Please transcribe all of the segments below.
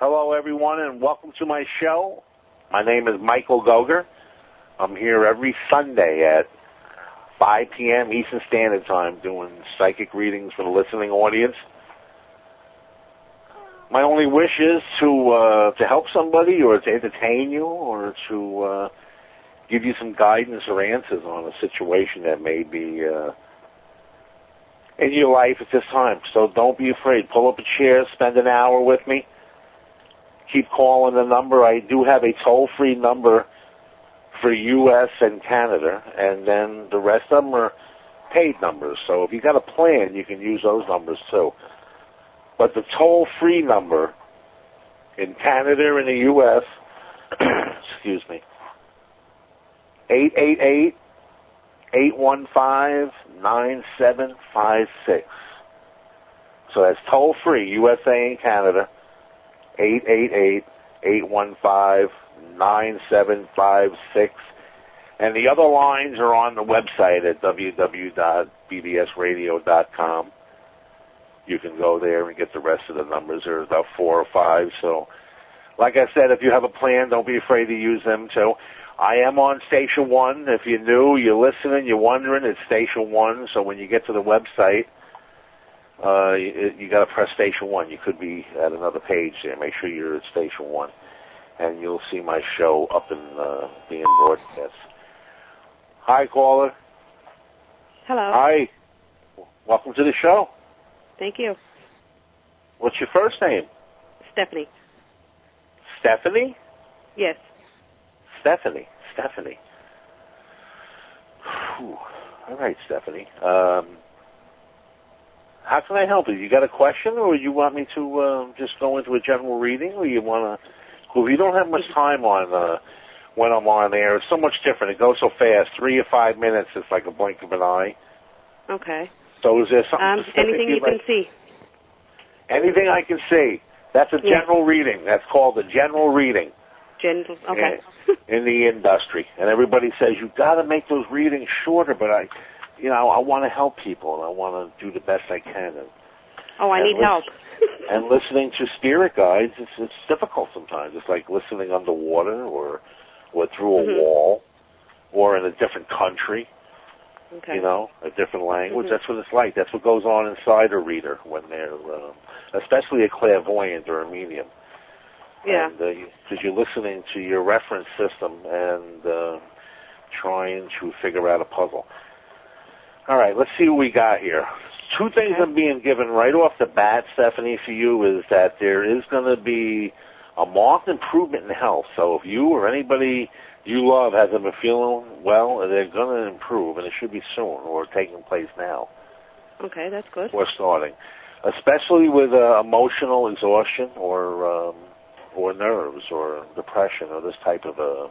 Hello, everyone, and welcome to my show. My name is Michael Gogger. I'm here every Sunday at 5 p.m. Eastern Standard Time doing psychic readings for the listening audience. My only wish is to uh, to help somebody, or to entertain you, or to uh, give you some guidance or answers on a situation that may be uh, in your life at this time. So don't be afraid. Pull up a chair, spend an hour with me. Keep calling the number. I do have a toll-free number for U.S. and Canada, and then the rest of them are paid numbers. So if you got a plan, you can use those numbers too. But the toll-free number in Canada and the U.S., excuse me, 888 815 9756. So that's toll free, USA and Canada, 888 815 9756. And the other lines are on the website at www.bbsradio.com. You can go there and get the rest of the numbers. There's about four or five. So, like I said, if you have a plan, don't be afraid to use them too. I am on Station 1. If you're new, you're listening, you're wondering, it's Station 1. So when you get to the website, uh, you, you got to press Station 1. You could be at another page there. Make sure you're at Station 1. And you'll see my show up in uh, being broadcast. Hi, caller. Hello. Hi. Welcome to the show. Thank you. What's your first name? Stephanie. Stephanie? Yes. Stephanie. Stephanie. Whew. All right, Stephanie. Um, how can I help you? You got a question, or you want me to uh, just go into a general reading, or you want to? Well, we don't have much time on uh, when I'm on air. It's so much different. It goes so fast. Three or five minutes is like a blink of an eye. Okay. So is there something Um, anything you you'd can see. Anything I can see. That's a Yeah. general reading. That's called a general reading. General. Okay. in the industry, and everybody says you got to make those readings shorter. But I, you know, I want to help people, and I want to do the best I can. And, Oh, I and need help. and listening to spirit guides, it's it's difficult sometimes. It's like listening underwater, or or through a Mhm. wall, or in a different country. Okay. You know, a different language. Mhm. That's what it's like. That's what goes on inside a reader when they're, um, especially a clairvoyant or a medium Yeah. because you're listening to your reference system and uh, trying to figure out a puzzle. All right, let's see what we got here. Two things. I'm being given right off the bat, Stephanie, for you is that there is going to be a marked improvement in health. So if you or anybody you love hasn't been feeling well, they're going to improve, and it should be soon or taking place now Okay, that's good. or starting, especially with uh, emotional exhaustion or um, or nerves or depression or this type of a,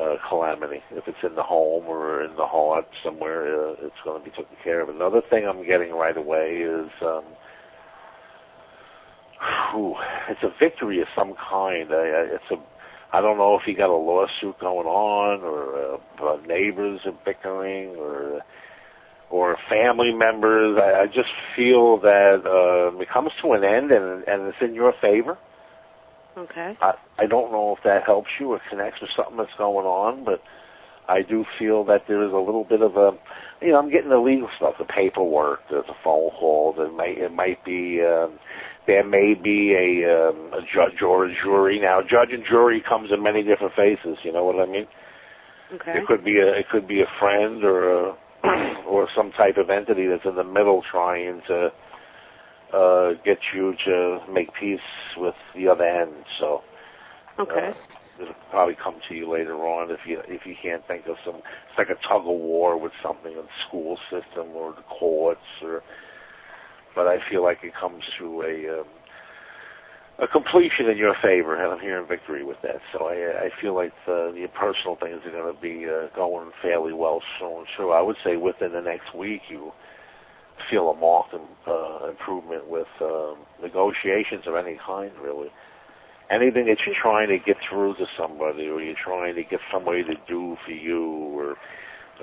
uh calamity. If it's in the home or in the heart somewhere, uh, it's going to be taken care of. Another thing I'm getting right away is um, whew, it's a victory of some kind. I, I, it's a I don't know if he got a lawsuit going on or uh, uh, neighbors are bickering or or family members. I, I just feel that uh, it comes to an end and and it's in your favor. Okay. I I don't know if that helps you or connects with something that's going on, but I do feel that there is a little bit of a, you know, I'm getting the legal stuff, the paperwork, there's a phone call, there may it might be. Um, there may be a, um, a judge or a jury. Now, judge and jury comes in many different faces. You know what I mean? Okay. It could be a it could be a friend or a or some type of entity that's in the middle trying to uh, get you to make peace with the other end. So Okay. uh, it'll probably come to you later on if you if you can't think of some. It's like a tug of war with something in the school system or the courts or. But I feel like it comes to a um, a completion in your favor, and I'm hearing victory with that. So I, I feel like the, the personal things are going to be uh, going fairly well soon. So I would say within the next week, you feel a marked uh, improvement with um, negotiations of any kind, really. Anything that you're trying to get through to somebody, or you're trying to get somebody to do for you, or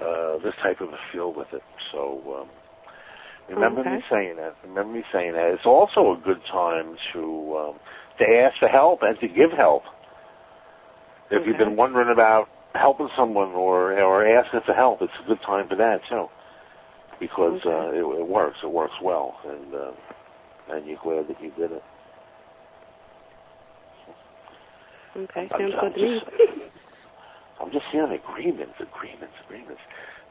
uh, this type of a feel with it. So um, remember me saying that. Remember me saying that. It's also a good time to um, to ask for help and to give help. If you've been wondering about helping someone or or asking for help, it's a good time for that too, because Okay. uh, it, it works. It works well, and uh, and you're glad that you did it. Okay, I'm- sounds I'm good to me. I'm just hearing agreements, agreements, agreements.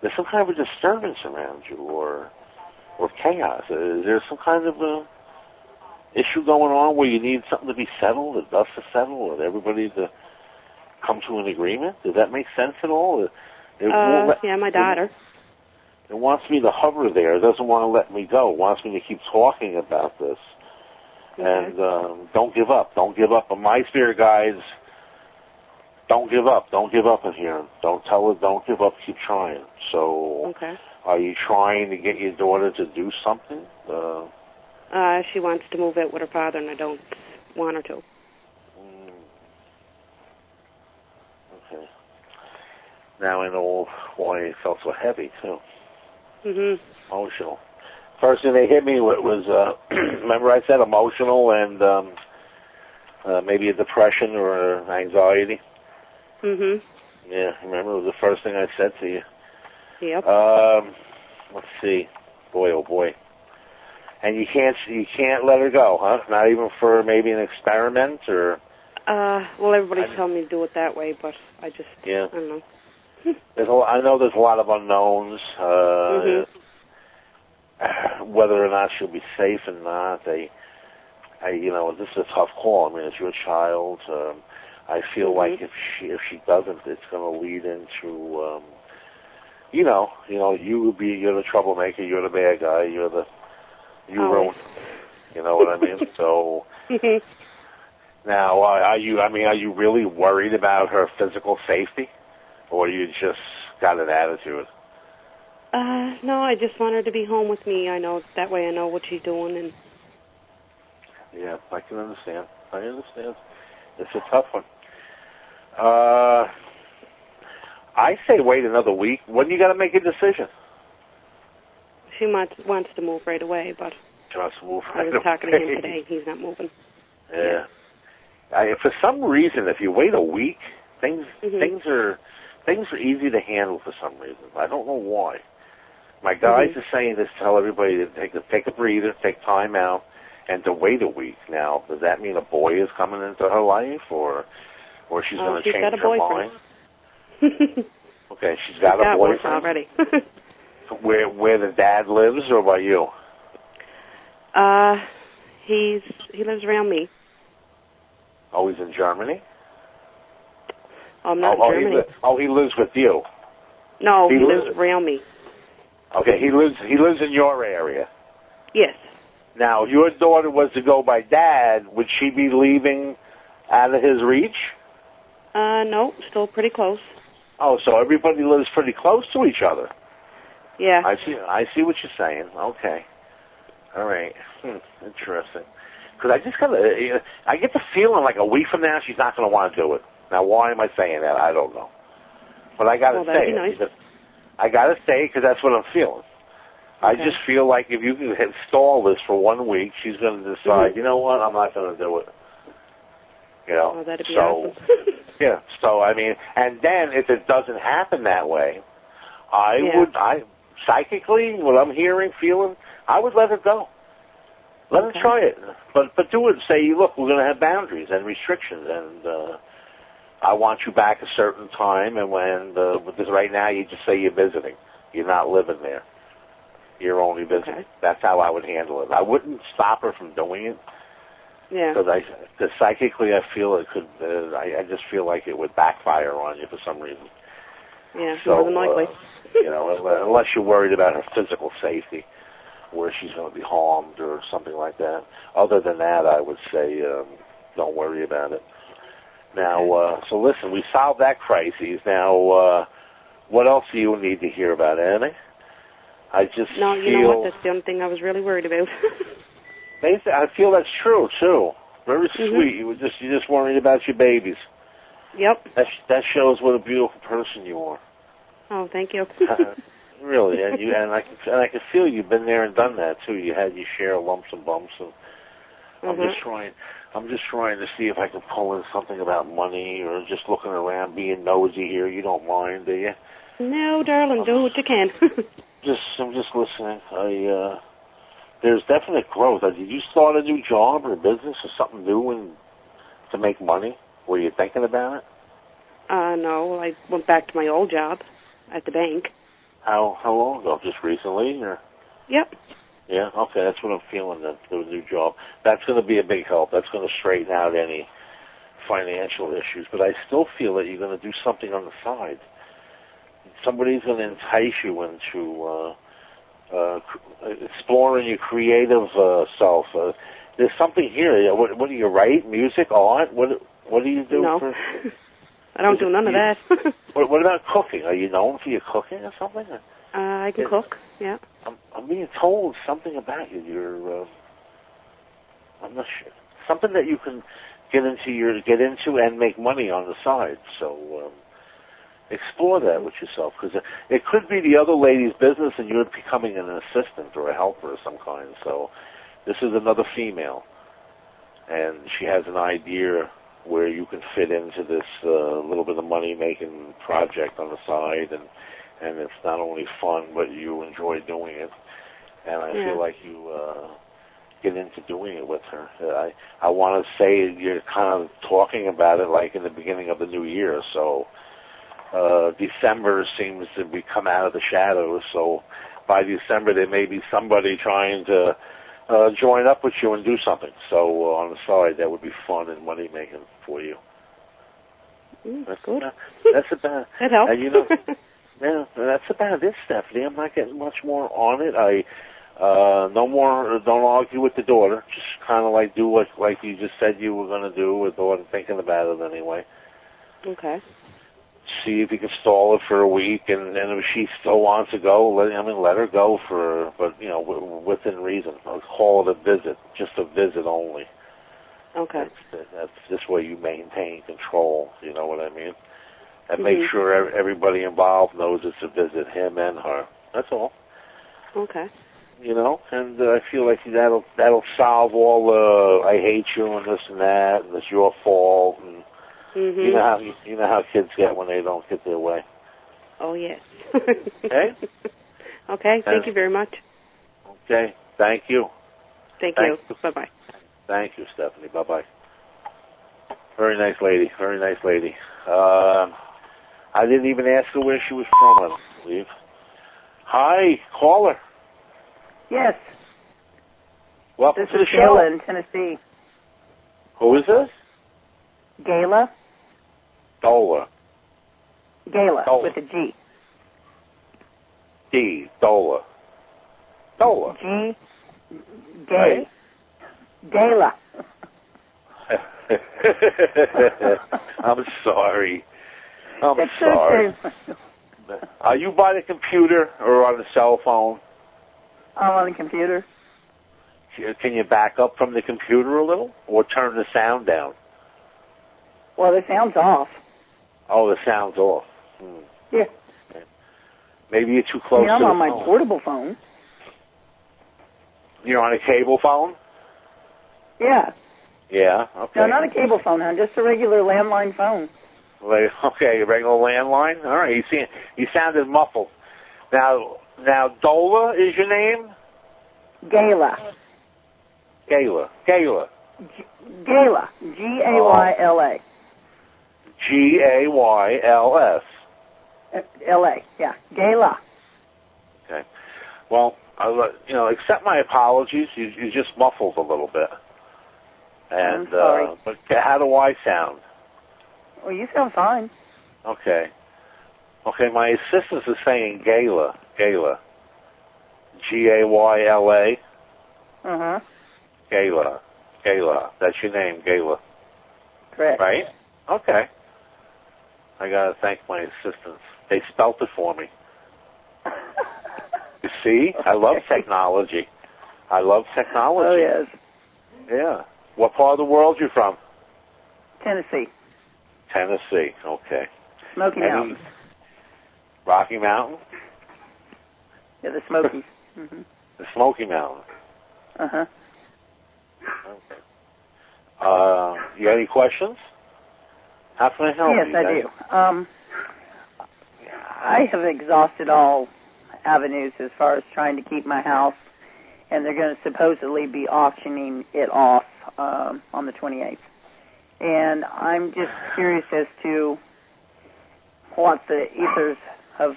There's some kind of a disturbance around you, or or chaos. Is there some kind of a issue going on where you need something to be settled, the dust to settle, and everybody to come to an agreement? Does that make sense at all? It, it Uh, yeah, my daughter. It wants me to hover there. It doesn't want to let me go. It wants me to keep talking about this. And um, don't give up. Don't give up. And my spirit guides, don't give up. Don't give up in here. Don't tell her, don't give up. Keep trying. So, Okay. are you trying to get your daughter to do something? Uh, Uh, she wants to move out with her father, and I don't want her to. mm, okay. Now I know why it felt so heavy too. Mhm. Emotional. First thing they hit me with was, uh, remember I said emotional and um, uh, maybe a depression or anxiety. Mhm. Yeah, remember it was the first thing I said to you. Yep. Um, let's see, boy, oh boy. And you can't you can't let her go, huh? Not even for maybe an experiment or Uh, well, everybody's I- telling me to do it that way, but I just, yeah. I don't know. There's a, I know there's a lot of unknowns. Uh, Whether or not she'll be safe or not, they, I, you know, this is a tough call. I mean, it's your child. Um, I feel Mhm. like if she if she doesn't, it's going to lead into, um, you know, you know, you would be you're the troublemaker, you're the bad guy, you're the you Oh. ruin. You know what I mean? So Mhm. now, uh, are you? I mean, are you really worried about her physical safety, or you just got an attitude? Uh, no, I just want her to be home with me. I know that way I know what she's doing, and Yeah, I can understand. I understand. It's a tough one. Uh, I say wait another week. When you got to make a decision? she wants wants to move right away. But move I was right talking to him today. He's not moving. Yeah. I, for some reason, if you wait a week, things Mhm. things are things are easy to handle for some reason. I don't know why. My guys Mhm. are saying this. Tell everybody to take a take a breather, take time out, and to wait a week. Now, does that mean a boy is coming into her life, or or she's Oh, going to change got a her boyfriend. mind? Okay, she's got She's a one boyfriend. already. Where where the dad lives, or by you? uh, he's he lives around me. Oh, he's in Germany. Oh, not oh, oh, he li- oh, he lives with you. no, he he, lives- lives around me. Okay, he lives he lives in your area. Yes. Now, if your daughter was to go by dad, would she be leaving out of his reach? Uh, no, still pretty close. Oh, so everybody lives pretty close to each other. Yeah. I see. I see what you're saying. Okay. All right. Hmm, interesting. Because I just kind of, I get the feeling like a week from now she's not going to want to do it. Now, why am I saying that? I don't know. But I got to Well, say it. nice. because- I got to say it because that's what I'm feeling. I just feel like if you can install this for one week, she's going to decide. Mhm. You know what? I'm not going to do it. You know. Oh, that'd be so awesome. yeah. So I mean, and then if it doesn't happen that way, I Yeah. would. I psychically, what I'm hearing, feeling, I would let it go. Let Okay. her try it, but but do it. Say, look, we're going to have boundaries and restrictions, and uh, I want you back a certain time. And when uh, because right now you just say you're visiting, you're not living there. You're only visiting. Okay. That's how I would handle it. I wouldn't stop her from doing it yeah. because I, cause psychically, I feel it could. Uh, I, I just feel like it would backfire on you for some reason. Yeah. So, more than likely. uh, you know, unless you're worried about her physical safety, where she's going to be harmed or something like that. Other than that, I would say um, don't worry about it. Now, uh, so listen, we solved that crisis. Now, uh, what else do you need to hear about, Annie? I just no, feel. you know what? That's the only thing I was really worried about. I feel that's true too. Very Mhm. sweet. You were just you just worried about your babies. yep. That sh- that shows what a beautiful person you are. Oh, thank you. really, and you and I can and I can feel you've been there and done that too. You had your share of lumps and bumps, and I'm Mhm. just trying. I'm just trying to see if I can pull in something about money or just looking around, being nosy here. You don't mind, do you? No, darling, do what you can. Just, I'm just listening. I, uh, there's definite growth. Uh, Did you start a new job or business or something new and to make money? Were you thinking about it? uh, no, I went back to my old job at the bank. How, how long ago? Just recently, or? Yep. Yeah, okay, that's what I'm feeling. That the new job. That's going to be a big help. That's going to straighten out any financial issues. But I still feel that you're going to do something on the side. Somebody's going to entice you into uh, uh, exploring your creative uh, self. Uh, there's something here. What, what do you write? Music, art? What What do you do? no. For, I don't do none of you- that. what, what about cooking? Are you known for your cooking or something? uh, I can cook. Yeah. I'm, I'm being told something about you. You're, uh, I'm not sure. Something that you can get into your get into and make money on the side. So um, explore that with yourself because it, it could be the other lady's business and you're becoming an assistant or a helper of some kind. So this is another female, and she has an idea where you can fit into this uh, little bit of money making project on the side and and it's not only fun but you enjoy doing it and I Yeah. feel like you uh get into doing it with her. Uh, I I want to say you're kind of talking about it like in the beginning of the new year. So uh December seems to be come out of the shadows. So by December there may be somebody trying to uh join up with you and do something. So uh, on the side that would be fun and money making for you. Mm, That's good. About, that's about that helps. and you know- yeah, that's about it, Stephanie. I'm not getting much more on it. I uh no more don't argue with the daughter. Just kinda like do what like you just said you were gonna do with daughter thinking about it anyway. okay. See if you can stall it for a week and, and if she still wants to go, let I mean let her go for but you know, w- within reason. I'll call it a visit, just a visit only. Okay. That's, that's this way you maintain control, you know what I mean? And make Mhm. sure everybody involved knows it's a visit, him and her. That's all. Okay. you know, and uh, I feel like that'll that'll solve all the I hate you and this and that and it's your fault and Mhm. you know how you, you know how kids get when they don't get their way. Oh yes. Okay. Okay. Thank Uh, you very much. Okay, thank you, Thank thank you. Bye bye. thank you, Stephanie. Bye bye. Very nice lady, very nice lady. Um, I didn't even ask her where she was from. I don't believe. Hi, caller. Yes, Welcome this to the is show. Gayla in Tennessee. Who is this? Gayla? Dola. Gayla Oh. with a G. D. Dola. Dola. G. Gay. Gayla. I'm sorry. I'm it's sorry. okay. Are you by the computer or on the cell phone? I'm on the computer. Can you back up from the computer a little or turn the sound down? Well, the sound's off. Oh, the sound's off. Hmm. Yeah. Maybe you're too close I'm to the on my phone. portable phone. You're on a cable phone? Yeah. Yeah. Okay. No, not a cable phone, hon. Just a regular landline phone. Like, okay, a regular landline. All right. You see, you sounded muffled. Now, now, Dola is your name? Gayla. Gayla. Gayla. Gayla. G-A-Y-L-A. G A Y L S. Uh, Yeah. Gayla. Okay. Well, I you know. Accept my apologies. You you just muffled a little bit. And I'm sorry. uh but how do I sound? Well, you sound fine. Okay. Okay, my assistant is saying Gayla. Gayla. G A Y L A. Uh-huh. Gayla. Gayla. That's your name, Gayla. Correct. Right? Okay. I gotta thank my assistants. They spelt it for me. You see? I love technology. I love technology. Oh, yes. Yeah. What part of the world you from? Tennessee. Tennessee. Okay. Smoky Mountains. Rocky Mountain? Yeah, the Smokies. hmm The Smoky Mountain. Uh-huh. Okay. Uh, you got any questions? How can I help yes, you? I guys? do. Um, I have exhausted all avenues as far as trying to keep my house, and they're going to supposedly be auctioning it off um, on the 28th. And I'm just curious as to what the ethers of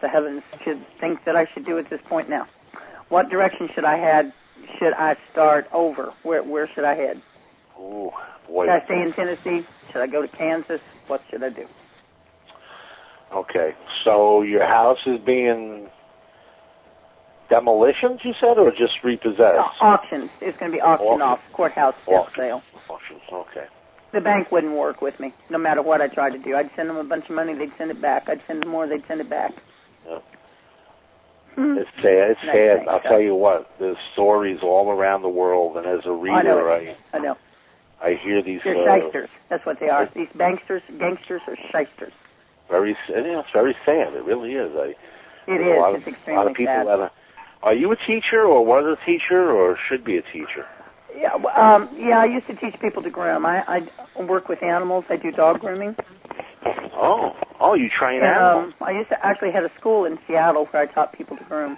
the heavens should think that I should do at this point now. What direction should I head? Should I start over? Where where should I head? Ooh, boy. Should I stay in Tennessee? Should I go to Kansas? What should I do? Okay, so your house is being demolitions, you said, or just repossessed? Uh, auctions. It's going to be auctioned Auction. off. Courthouse Auction. sale. Okay. The bank wouldn't work with me, no matter what I tried to do. I'd send them a bunch of money, they'd send it back. I'd send them more, they'd send it back. Yeah. Hmm. It's sad. It's sad. I'll so. tell you what. There's stories all around the world, and as a reader, I know. I I know. I hear these They're uh, shysters. That's what they are. These banksters, gangsters are shysters. very. You know, it's very sad. It really is. I, It there's. A lot It's of, extremely a lot of people sad. are. Are you a teacher, or was a teacher, or should be a teacher? Yeah, um, yeah. I used to teach people to groom. I, I work with animals. I do dog grooming. Oh, oh, you train And, animals. um, I used to actually had a school in Seattle where I taught people to groom.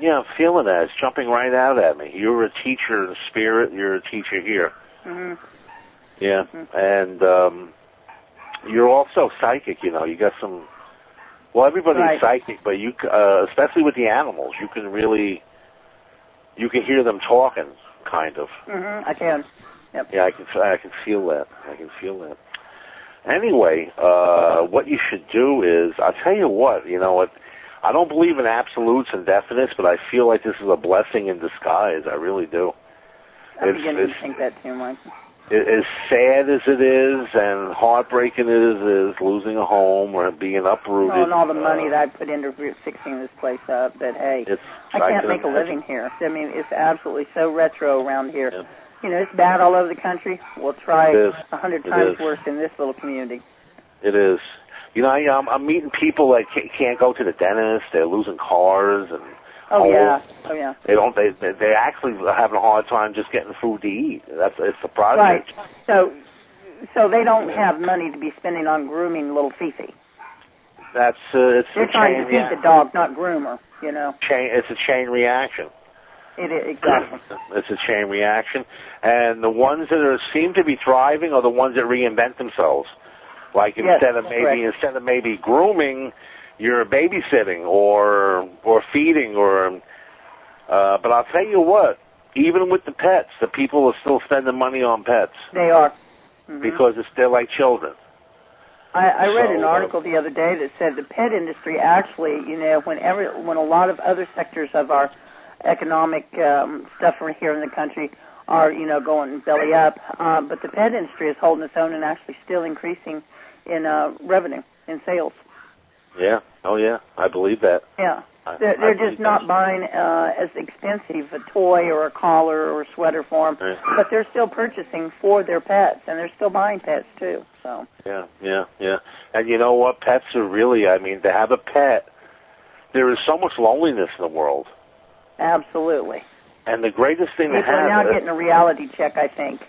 Yeah, I'm feeling that. It's jumping right out at me. You're a teacher in spirit. You're a teacher here. hmm Yeah, Mhm. and um, you're also psychic. You know, you got some. Well, everybody's Right. psychic, but you, uh, especially with the animals, you can really, you can hear them talking, kind of. hmm I can. Yeah, I can, I can feel that. I can feel that. Anyway, uh, what you should do is, I'll tell you what. You know what? I don't believe in absolutes and definites, but I feel like this is a blessing in disguise. I really do. I'm It's- beginning to think that too, Mike. As sad as it is and heartbreaking as it is losing a home or being uprooted Oh, and all the money uh, that I put into fixing this place up. But hey, it's I can't can make a living here. I mean, it's absolutely so retro around here. Yeah. You know, it's bad all over the country. We'll try a hundred times worse in this little community. It is. You know, I, I'm, I'm meeting people that can't go to the dentist. They're losing cars, and Oh, yeah, oh yeah. they don't. They they- actually having a hard time just getting food to eat. That's it's the Right. So, so they don't have money to be spending on grooming little Fifi. That's uh, it's They're a trying chain to feed the dog, not groomer. You know, chain. It's a chain reaction. it is exactly. It's a chain reaction, and the ones that are seem to be thriving are the ones that reinvent themselves. Like Yes, instead of maybe correct. instead of maybe grooming, you're babysitting or or feeding or. Uh, but I'll tell you what, even with the pets, the people are still spending money on pets They are. Mhm. because it's they're like children. I, I read So, an uh, article the other day that said the pet industry actually, you know, whenever when a lot of other sectors of our economic um, stuff right here in the country are, you know, going belly up, uh, but the pet industry is holding its own and actually still increasing in uh, revenue in sales. Yeah. Oh yeah. I believe that. Yeah, I, they're, they're just not buying uh, as expensive a toy or a collar or a sweater for them, but they're still purchasing for their pets and they're still buying pets too. So Yeah, yeah, yeah. And you know what? Pets are really, I mean, to have a pet, there is so much loneliness in the world. absolutely. And the greatest thing to People are have, now getting a reality check, I think.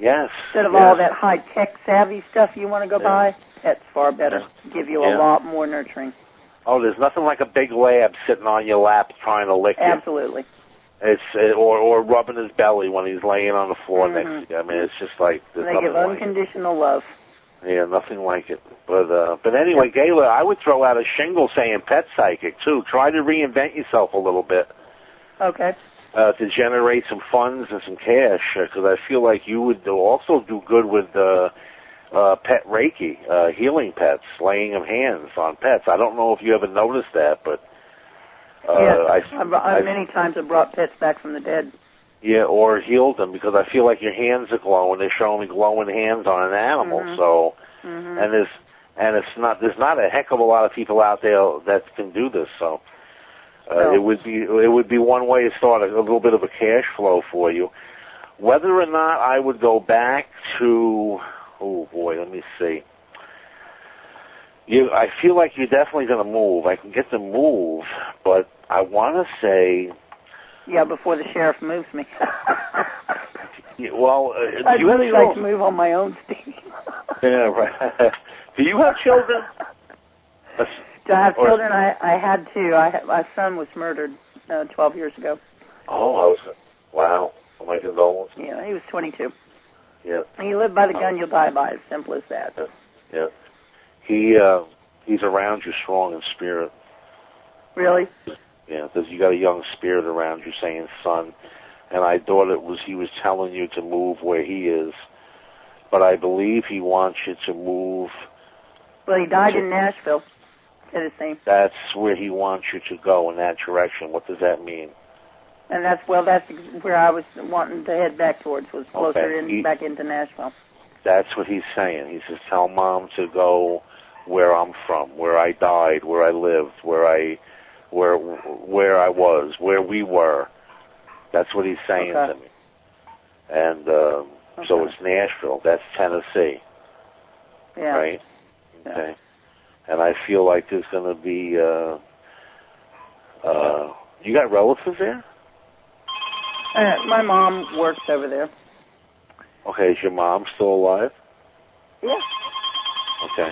yes, Instead of yes. all that high tech savvy stuff you want to go Yeah. buy, that's far better. Give you Yeah. a lot more nurturing. Oh, there's nothing like a big lab sitting on your lap trying to lick you. Absolutely. It's uh, or or rubbing his belly when he's laying on the floor Mhm. next to you. I mean, it's just like there's They give like it. unconditional love. Yeah, nothing like it. But uh but anyway, Gayla, I would throw out a shingle saying pet psychic too. Try to reinvent yourself a little bit. Okay. uh, to generate some funds and some cash because I feel like you would also do good with uh, uh, pet reiki, uh, healing pets, laying of hands on pets. I don't know if you ever noticed that, but uh, yes. I, I've, I've I- many times have brought pets back from the dead. yeah, or healed them because I feel like your hands are glowing. They're showing me glowing hands on an animal. Mhm. So hmm and there's and it's not there's not a heck of a lot of people out there that can do this. So uh, No. it would be it would be one way to start a, a little bit of a cash flow for you. Whether or not I would go back to oh boy, let me see. You, I feel like you're definitely going to move. I can get the move, but I want to say Yeah, before the sheriff moves me. Well, uh, I'd do you really like to move on my own steam. Yeah, right. do you have children? Do I have Or- children? I I had two. I my son was murdered uh, 12 years ago. Oh, I was. Wow. My condolences. Yeah, he was 22. Yeah, And you live by the gun, you'll die by it. Simple as that. yeah. He uh, he's around you, strong in spirit. Really? Yeah, because you got a young spirit around you, saying son. And I thought it was he was telling you to move where he is, but I believe he wants you to move. Well, he died in Nashville. Said his name. That's where he wants you to go in that direction. What does that mean? And that's well, that's where I was wanting to head back towards was closer Okay. in He- back into Nashville. That's what he's saying. He says, "Tell mom to go where I'm from, where I died, where I lived, where I, where where I was, where we were." That's what he's saying Okay. to me. And uh, so it's Nashville. That's Tennessee, Yeah. right? Yeah. Okay. And I feel like there's going to be. Uh, uh, you got relatives there? Uh, my mom works over there. Okay, is your mom still alive? Yeah. Okay.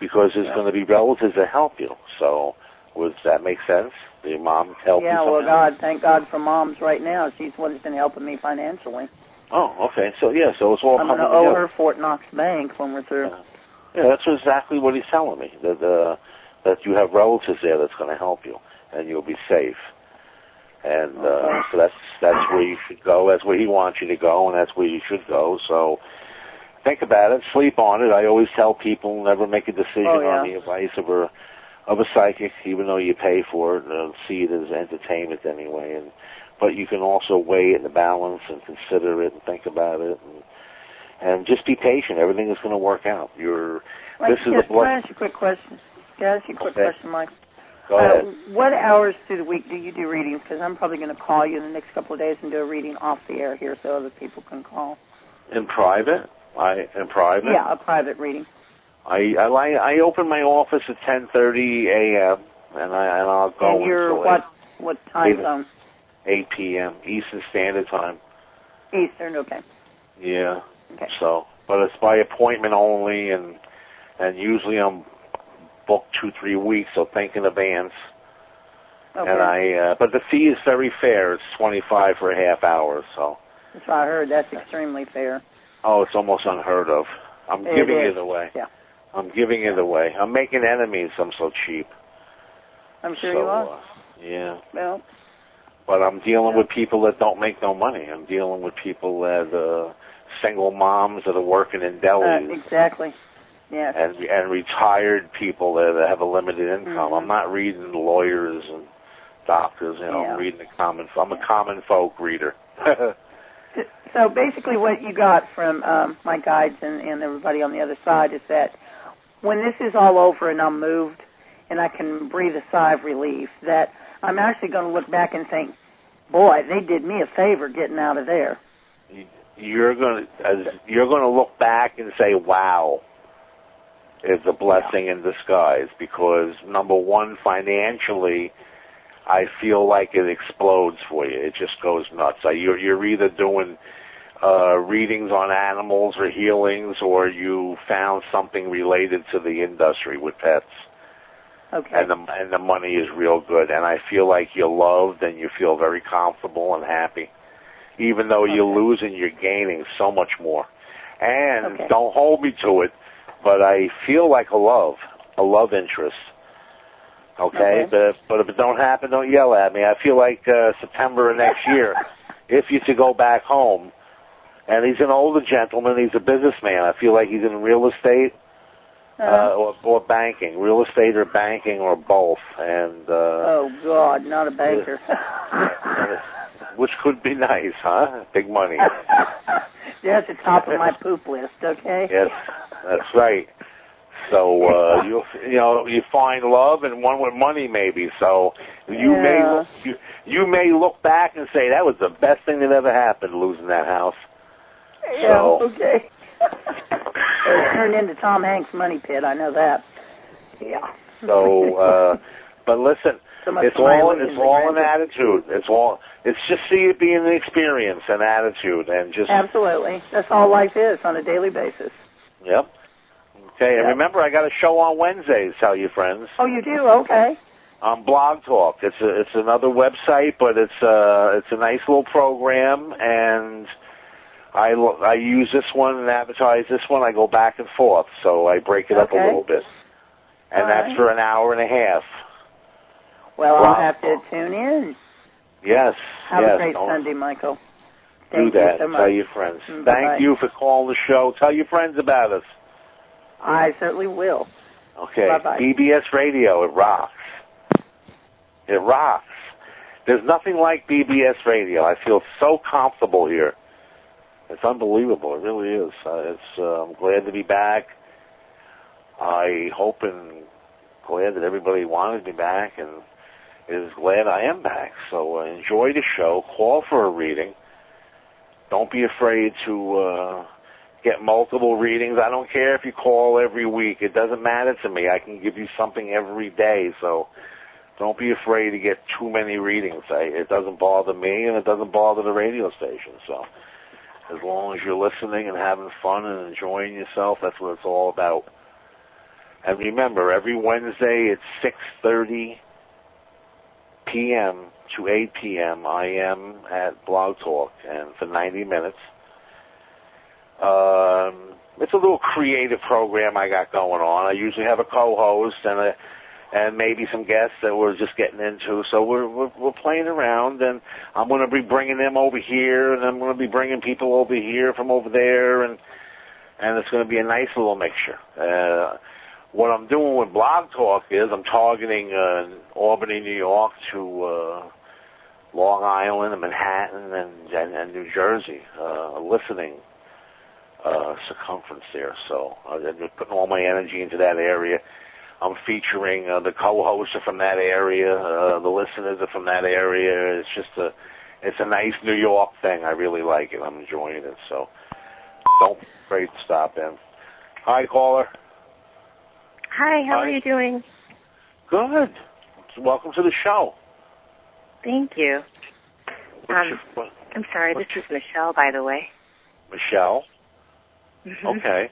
Because there's Yeah. going to be relatives that help you. So, does that make sense? Did your mom help you? yeah. Well. God, thank God for moms right now. She's what has been helping me financially. Oh, okay. So yeah, so it's all I'm coming going to owe her Fort Knox Bank when we're through. Yeah, that's exactly what he's telling me. That uh, that you have relatives there that's going to help you, and you'll be safe. And uh, so that's that's where you should go. That's where he wants you to go, and that's where you should go. So think about it, sleep on it. I always tell people never make a decision Oh, yeah. on the advice of a of a psychic, even though you pay for it. Uh, see it as entertainment anyway, and but you can also weigh it in the balance and consider it and think about it and and just be patient. Everything is going to work out. You're Mike, this is can, a blood- Can I ask you a quick question? Can I ask you a quick Okay. question, Mike? Go Uh, what hours through the week do you do readings? Because I'm probably going to call you in the next couple of days and do a reading off the air here so other people can call. In private, I in private. Yeah, a private reading. I I I open my office at 10:30 a.m. and I and I'll go and you're until what what time Eight. zone? 8 p.m. Eastern Standard Time. Eastern. Okay. Yeah. Okay. So, but it's by appointment only, and and usually I'm booked two three weeks, so think in advance. Okay. And I, uh, but the fee is very fair. It's 25 for a half hour. So, That's what I heard. That's extremely fair. oh, it's almost unheard of. I'm It giving is. it away. Yeah. I'm giving it away. I'm making enemies. I'm so cheap. I'm sure so, you are. Uh, yeah. Well, But I'm dealing Yeah. with people that don't make no money. I'm dealing with people that uh single moms that are working in uh, delis exactly. Yeah. and and retired people that have a limited income. Mhm. I'm not reading lawyers and doctors, you know, Yeah. I'm reading the common I'm a common folk reader. So basically, what you got from um, my guides and, and everybody on the other side is that when this is all over and I'm moved and I can breathe a sigh of relief, that I'm actually going to look back and think, boy, they did me a favor getting out of there. you're going to you're going to look back and say, "Wow." Is a blessing in disguise because number one, financially, I feel like it explodes for you. It just goes nuts. You're you're either doing uh, readings on animals or healings, or you found something related to the industry with pets, Okay. and the and the money is real good. And I feel like you're loved, and you feel very comfortable and happy, even though you're losing, you're gaining so much more. And Okay. don't hold me to it, but I feel like a love, a love interest. Okay, Okay. but but if it don't happen, don't yell at me. I feel like uh, September of next year, if you to go back home, and he's an older gentleman, he's a businessman. I feel like he's in real estate uh, Uh, or, or banking, real estate or banking or both, and uh, oh God, not a banker. which could be nice, huh? Big money. They're at the top of my poop list. Okay. Yes, that's right. So uh, you you know you find love and one with money maybe. So you may look, you you may look back and say that was the best thing that ever happened losing that house. Yeah. So- Okay. it turned into Tom Hanks' money pit. I know that. Yeah. So, uh, but listen, so it's all it's all an attitude. It's all it's just see it being an experience, an attitude, and just Absolutely. That's all life is on a daily basis. Yep. Okay, and remember, I got a show on Wednesdays. Tell your friends Oh, you do? Okay. on Blog Talk. It's a it's another website, but it's uh it's a nice little program, and I I use this one and advertise this one. I go back and forth, so I break it up a little bit, and All that's right. for an hour and a half. Well. I'll have to tune in. Yes, Have yes. a great don't- Sunday, Michael. Do that. so. Tell your friends. Mm, Thank you for calling the show. Tell your friends about us. I certainly will. Okay. Bye-bye. BBS Radio, it rocks. It rocks. There's nothing like BBS Radio. I feel so comfortable here. It's unbelievable. It really is. Uh, it's. Uh, I'm glad to be back. I hope and glad that everybody wanted me back and is glad I am back. So uh, enjoy the show. Call for a reading. Don't be afraid to uh, get multiple readings. I don't care if you call every week. It doesn't matter to me. I can give you something every day. So don't be afraid to get too many readings. I, it doesn't bother me and it doesn't bother the radio station. So as long as you're listening and having fun and enjoying yourself, that's what it's all about. And remember, every Wednesday at 6.30 p.m. to 8 p.m. I am at Blog Talk, and for 90 minutes. Um, it's a little creative program I got going on. I usually have a co-host and a and maybe some guests that we're just getting into. So we're we're, we're playing around, and I'm going to be bringing them over here, and I'm going to be bringing people over here from over there, and and it's going to be a nice little mixture. Uh, what I'm doing with Blog Talk is I'm targeting uh, Albany, New York to uh, Long Island and Manhattan and, and, and New Jersey, uh, listening uh, circumference there. So I'm just putting all my energy into that area. I'm featuring uh, the co-hosts are from that area, uh, the listeners are from that area. It's just a, it's a nice New York thing. I really like it. I'm enjoying it. So don't be afraid to stop in. Hi, caller. Hi, how Hi. are you doing? Good. Welcome to the show. Thank you. Um, your, I'm sorry, this is Michelle, by the way. Michelle. Mhm. Okay.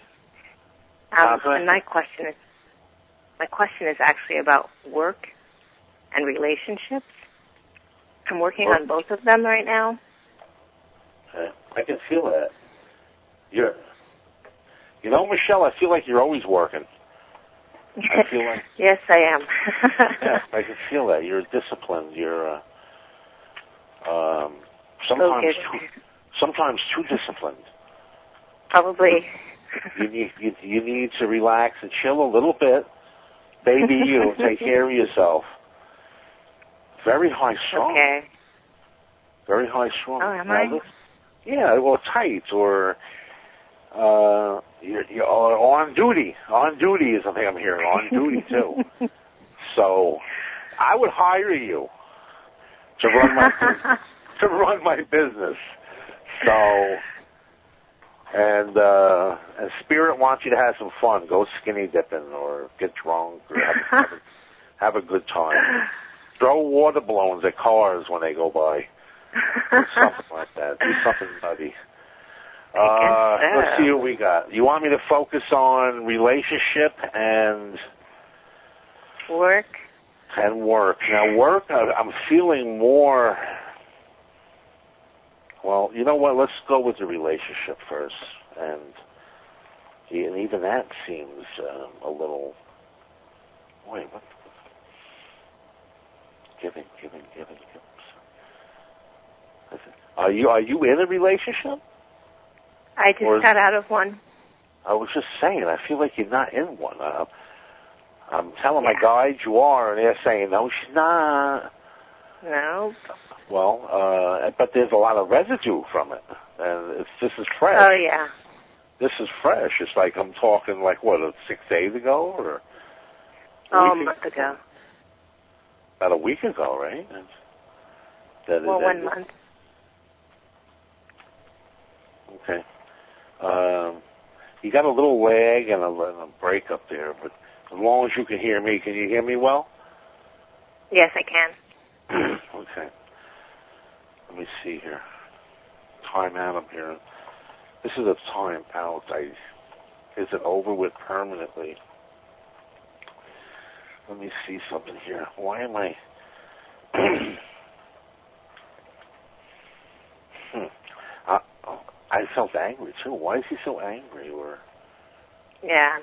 Um, Uh, and my question is, my question is actually about work and relationships. I'm working Work. on both of them right now. Okay. I can feel that. You're, you know, Michelle, I feel like you're always working. I feel like, yes, I am. yeah, I can feel that. You're disciplined. You're, uh, um, sometimes too, sometimes too disciplined. Probably. You need, you, you need to relax and chill a little bit. Baby you, take care of yourself. Very high strung. Okay. Very high strung. Oh, am I? yeah, well, tight or uh, you're, you're on duty. On duty is something I'm hearing. On duty too. So, I would hire you to run my to run my business. So, and uh, and Spirit wants you to have some fun. Go skinny dipping or get drunk or have, have, a, have a good time. Throw water balloons at cars when they go by. Or something like that. Do something nutty. Uh, so. let's see what we got. You want me to focus on relationship and Work. And work. Now, work, I- I'm feeling more. Well, you know what? Let's go with the relationship first, and and even that seems um, a little. Wait, what? Giving, giving, giving, giving. Are you are you in a relationship? I just Or- got out of one. I was just saying, I feel like you're not in one. Uh, I'm telling my Yeah. guides you are, and they're saying, no, she's not. No. Well, uh, but there's a lot of residue from it, and it's this is fresh. Oh yeah. This is fresh. It's like I'm talking like what, uh, six days ago, or Oh, a month ago. about a week ago, right? That, Well, one month. Okay. Um, you got a little lag and a, and a break up there, but as long as you can hear me, can you hear me well? Yes, I can. okay. Let me see here. Time out up here. This is a time out. I is it over with permanently? Let me see something here. Why am I? hmm. I, I felt angry too. Why is he so angry? Or Yeah.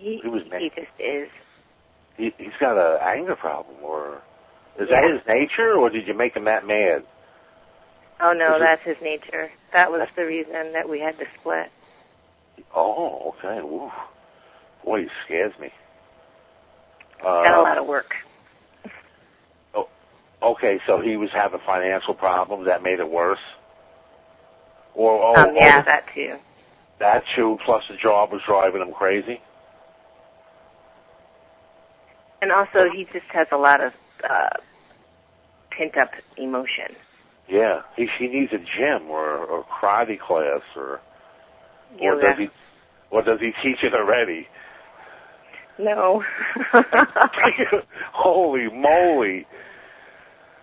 He He was he just is. he, he's got a anger problem, or is Yeah. that his nature, or did you make him that mad? Oh no, Is it- that's his nature. That was the reason that we had to split. Oh, okay. Ooh. Boy, he scares me. Got a Uh, lot of work. Oh, okay, so he was having financial problems. That made it worse. Or oh, um, yeah, oh, that too. that too. Plus the job was driving him crazy. And also, he just has a lot of uh, pent up emotion. Yeah, he he needs a gym or or karate class or or does he or does he teach it already? No. Holy moly!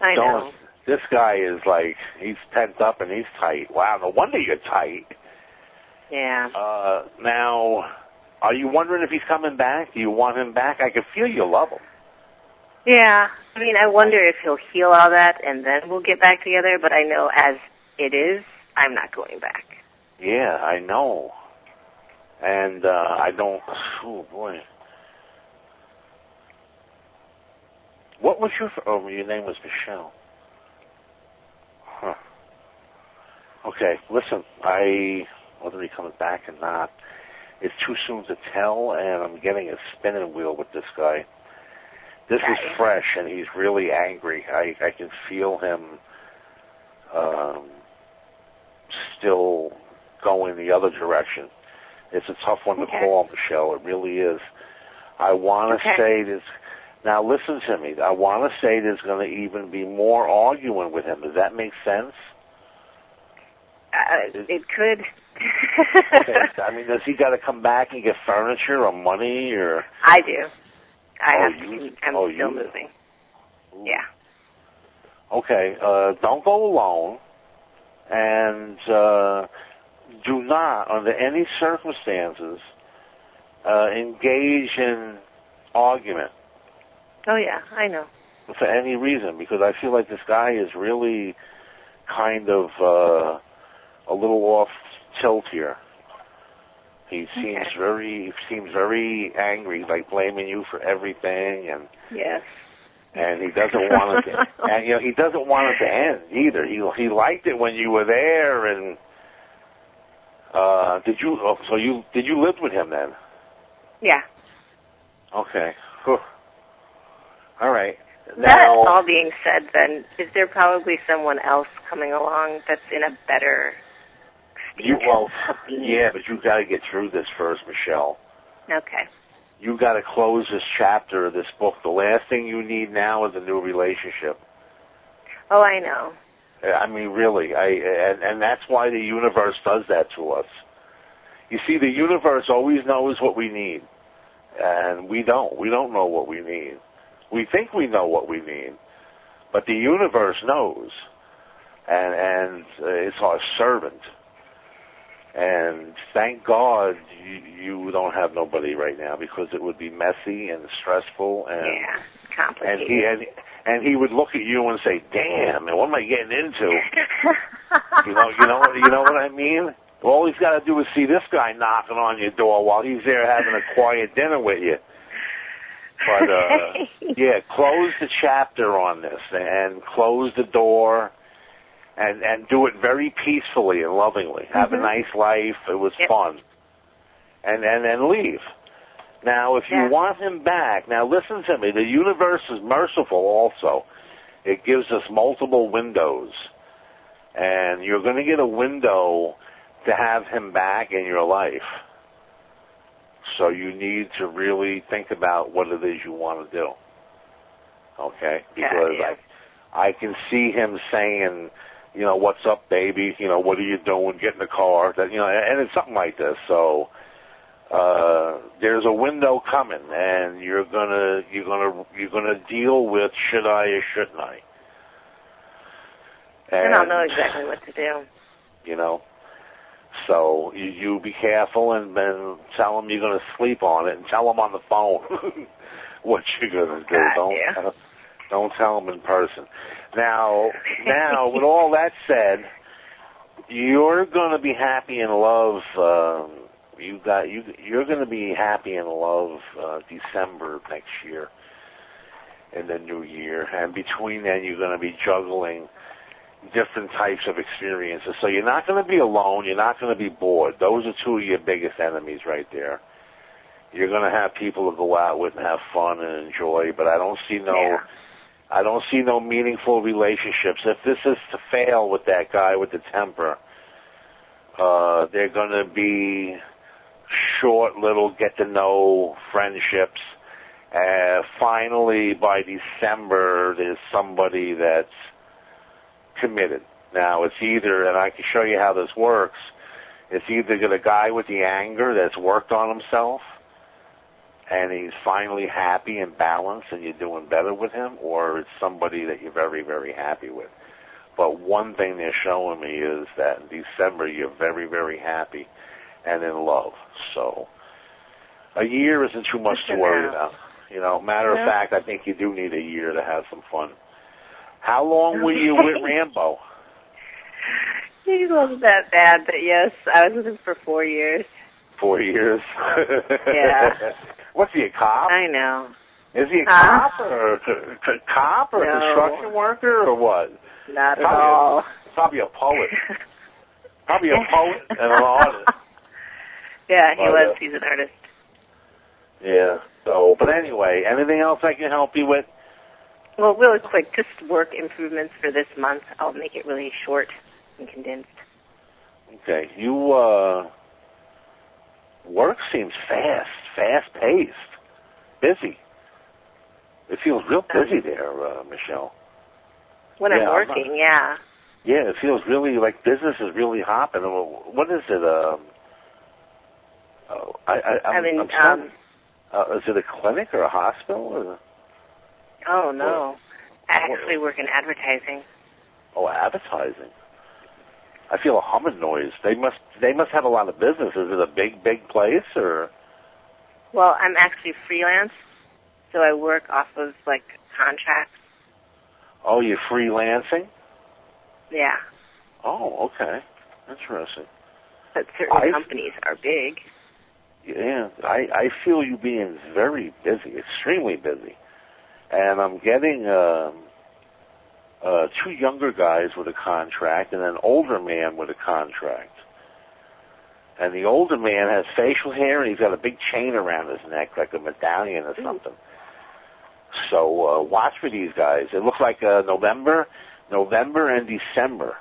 I Don't- know. This guy is like he's pent up and he's tight. Wow, no wonder you're tight. Yeah. Uh, now, are you wondering if he's coming back? Do you want him back? I can feel you love him. Yeah. I mean, I wonder if he'll heal all that and then we'll get back together, but I know as it is, I'm not going back. Yeah, I know. And uh I don't. Oh boy. What was your? Oh, your name was Michelle. Huh. Okay, listen. I whether he comes back or not, it's too soon to tell, and I'm getting a spinning wheel with this guy. This is fresh, and he's really angry. I I can feel him. Um, still going the other direction. It's a tough one to Okay. call, Michelle. It really is. I want to Okay. say this. Now, listen to me. I want to say there's going to even be more arguing with him. Does that make sense? Uh, it could. I mean, does he got to come back and get furniture or money or? I do. I Oh, have you- to. I'm oh, still you- moving. Yeah. Okay. Uh, don't go alone, and uh, do not, under any circumstances, uh, engage in argument. Oh yeah, I know. for any reason because I feel like this guy is really kind of uh, a little off tilt here. He seems Okay. very seems very angry, like blaming you for everything, and Yes. and he doesn't want it to, and you know he doesn't want it to end either. He he liked it when you were there, and uh, did you? Oh, so you did you live with him then? Yeah. Okay. Whew. All right. That Now, all being said, then is there probably someone else coming along that's in a better You well, yeah, but you got to get through this first, Michelle. Okay. You got to close this chapter of this book. The last thing you need now is a new relationship. Oh, I know. I mean, really, I and and that's why the universe does that to us. You see, the universe always knows what we need, and we don't. We don't know what we need. We think we know what we need, but the universe knows, and and uh, it's our servant. And thank God you, you don't have nobody right now because it would be messy and stressful and yeah. and he and and he would look at you and say, "Damn, and what am I getting into?" You know, you know, you know what I mean. All he's got to do is see this guy knocking on your door while he's there having a quiet dinner with you. But uh, yeah, close the chapter on this and close the door, and and do it very peacefully and lovingly. Have a Mhm. nice life. It was Yep. fun, and and then leave. Now, if you Yeah. want him back, now listen to me. The universe is merciful. Also, it gives us multiple windows, and you're going to get a window to have him back in your life. So you need to really think about what it is you want to do. Okay? Yeah, Because yeah. I I can see him saying, you know, what's up, baby? You know, what are you doing? Get in the car. That you know, and it's something like this. So uh, there's a window coming, and you're gonna you're gonna you're gonna deal with should I or shouldn't I? And I don't know exactly what to do. You know, so you, you be careful and then tell them you're gonna sleep on it, and tell them on the phone what you're gonna do. God, don't yeah. tell, don't tell them in person. Now, now with all that said, you're gonna be happy in love. Um, you got you. You're gonna be happy in love uh, December next year, in the new year, and between then you're gonna be juggling different types of experiences. So you're not going to be alone. You're not going to be bored. Those are two of your biggest enemies right there. You're going to have people to go out with and have fun and enjoy, but I don't see no, Yeah. I don't see no meaningful relationships. If this is to fail with that guy with the temper, uh, they're going to be short little get to know friendships. Uh, finally, by December, there's somebody that's committed. Now it's either, and I can show you how this works. It's either a guy with the anger that's worked on himself, and he's finally happy and balanced, and you're doing better with him, or it's somebody that you're very, very happy with. But one thing they're showing me is that in December you're very, very happy and in love. So a year isn't too much to worry now. about. You know, matter of fact, I think you do need a year to have some fun. How long were you with Rambo? He wasn't that bad, but yes, I was with him for four years. Four years. Yeah. What's he a cop? I know. Is he a Huh? cop or a cop or a construction worker or what? Not at Probably a- all. Probably a poet. Probably a poet and an artist. yeah, he But, was. uh, He's an artist. Yeah. So, but anyway, anything else I can help you with? Well, really quick, just work improvements for this month. I'll make it really short and condensed. Okay. You uh work seems fast, fast paced, busy. It feels real busy there, uh, Michelle. When Yeah, I'm I'm working, yeah. Yeah, it feels really like business is really hopping. What is it? Um, oh, I, I, I'm, I mean, I'm so- um, uh, is it a clinic or a hospital? Or, oh no. I actually work in advertising. oh, advertising. I feel a humming noise. They must they must have a lot of business. Is it a big big place or? Well, I'm actually freelance, so I work off of like contracts. Oh, you're freelancing. Yeah, Oh, okay, interesting. but certain I- companies are big. Yeah, I I feel you being very busy, extremely busy, and I'm getting um, uh, two younger guys with a contract and an older man with a contract. And the older man has facial hair and he's got a big chain around his neck, like a medallion or something. So uh, watch for these guys. It looks like uh, November, November and December,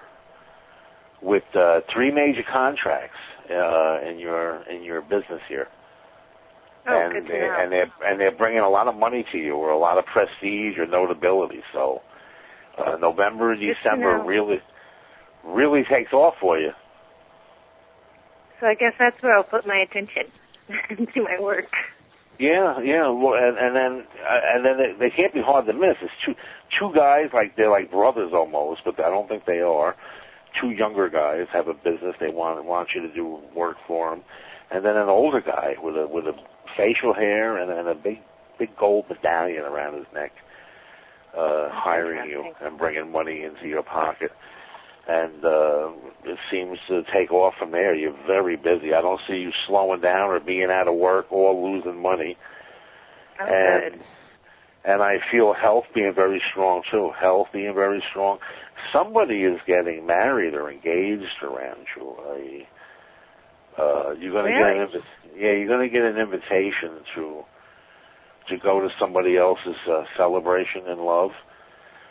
with uh, three major contracts uh, in your in your business here Oh, and good to they, and they're and they're bringing a lot of money to you or a lot of prestige or notability. So uh, November, December really really takes off for you. So I guess that's where I'll put my attention to my work. Yeah, yeah, well, and, and then uh, and then they, they can't be hard to miss. It's two two guys like they're like brothers almost, but I don't think they are. Two younger guys have a business they want want you to do work for them, and then an older guy with a with a facial hair and, and a big big gold medallion around his neck, uh, hiring you and bringing money into your pocket. And uh, it seems to take off from there. You're very busy. I don't see you slowing down or being out of work or losing money Oh, and good. and I feel health being very strong too. Health being very strong. Somebody is getting married or engaged around you. Uh, you're going to get an Really? yeah, you're going to get an invitation to to go to somebody else's uh, celebration in love.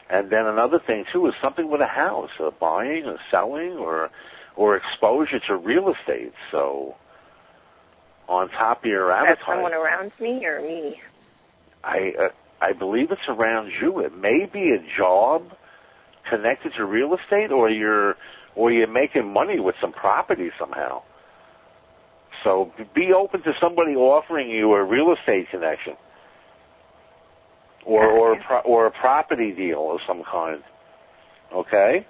And then another thing too is something with a house, uh, buying or selling or or exposure to real estate. So on top of your that someone around me or me? I uh, I believe it's around you. It may be a job connected to real estate, or you're or you're making money with some property somehow. So be open to somebody offering you a real estate connection, or or a pro- or a property deal of some kind. Okay.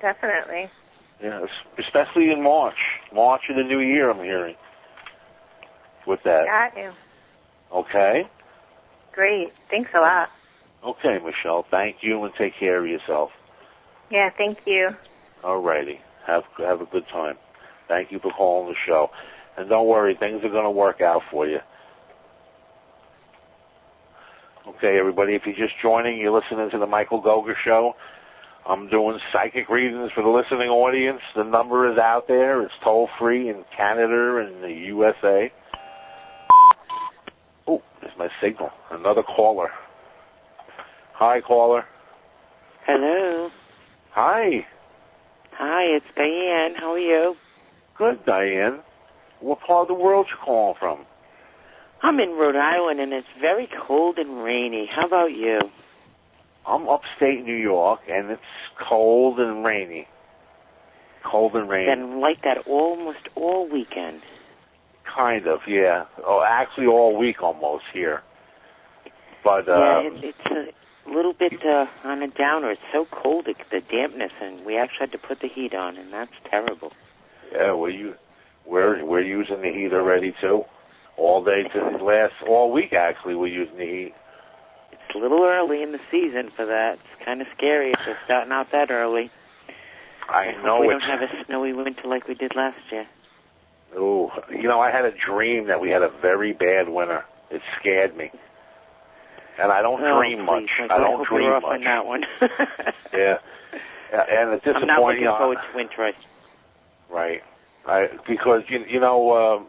Definitely. Yeah, especially in March, March of the new year. I'm hearing with that. Got you. Okay. Great. Thanks a lot. Okay, Michelle. Thank you, and take care of yourself. Yeah, thank you. All righty. Have have a good time. Thank you for calling the show. And don't worry, things are going to work out for you. Okay, everybody, if you're just joining, you're listening to the Michael Gogger Show. I'm doing psychic readings for the listening audience. The number is out there. It's toll free in Canada and the USA. Oh, there's my signal. Another caller. Hi, caller. Hello. Hi. Hi, it's Diane. How are you? Good, Diane. What part of the world you calling from? I'm in Rhode Island and it's very cold and rainy. How about you? I'm upstate New York, and it's cold and rainy. Cold and rainy. Been like that almost all weekend. Kind of, yeah. Oh, actually, all week almost here. But yeah, uh, it, it's a little bit uh, on a downer. It's so cold, it, the dampness, and we actually had to put the heat on, and that's terrible. yeah, well, you we're we're using the heat already too. All day to last all week. Actually, we're using the heat. It's a little early in the season for that. It's kind of scary if they're starting out that early. I hope know we it's. don't have a snowy winter like we did last year. Oh, you know, I had a dream that we had a very bad winter. It scared me. And I don't Oh, dream please, much. Michael, I don't hope dream you're off much. on that one. Yeah. And it's disappointing. I'm not looking on- forward to winter. Right. I because you you know uh,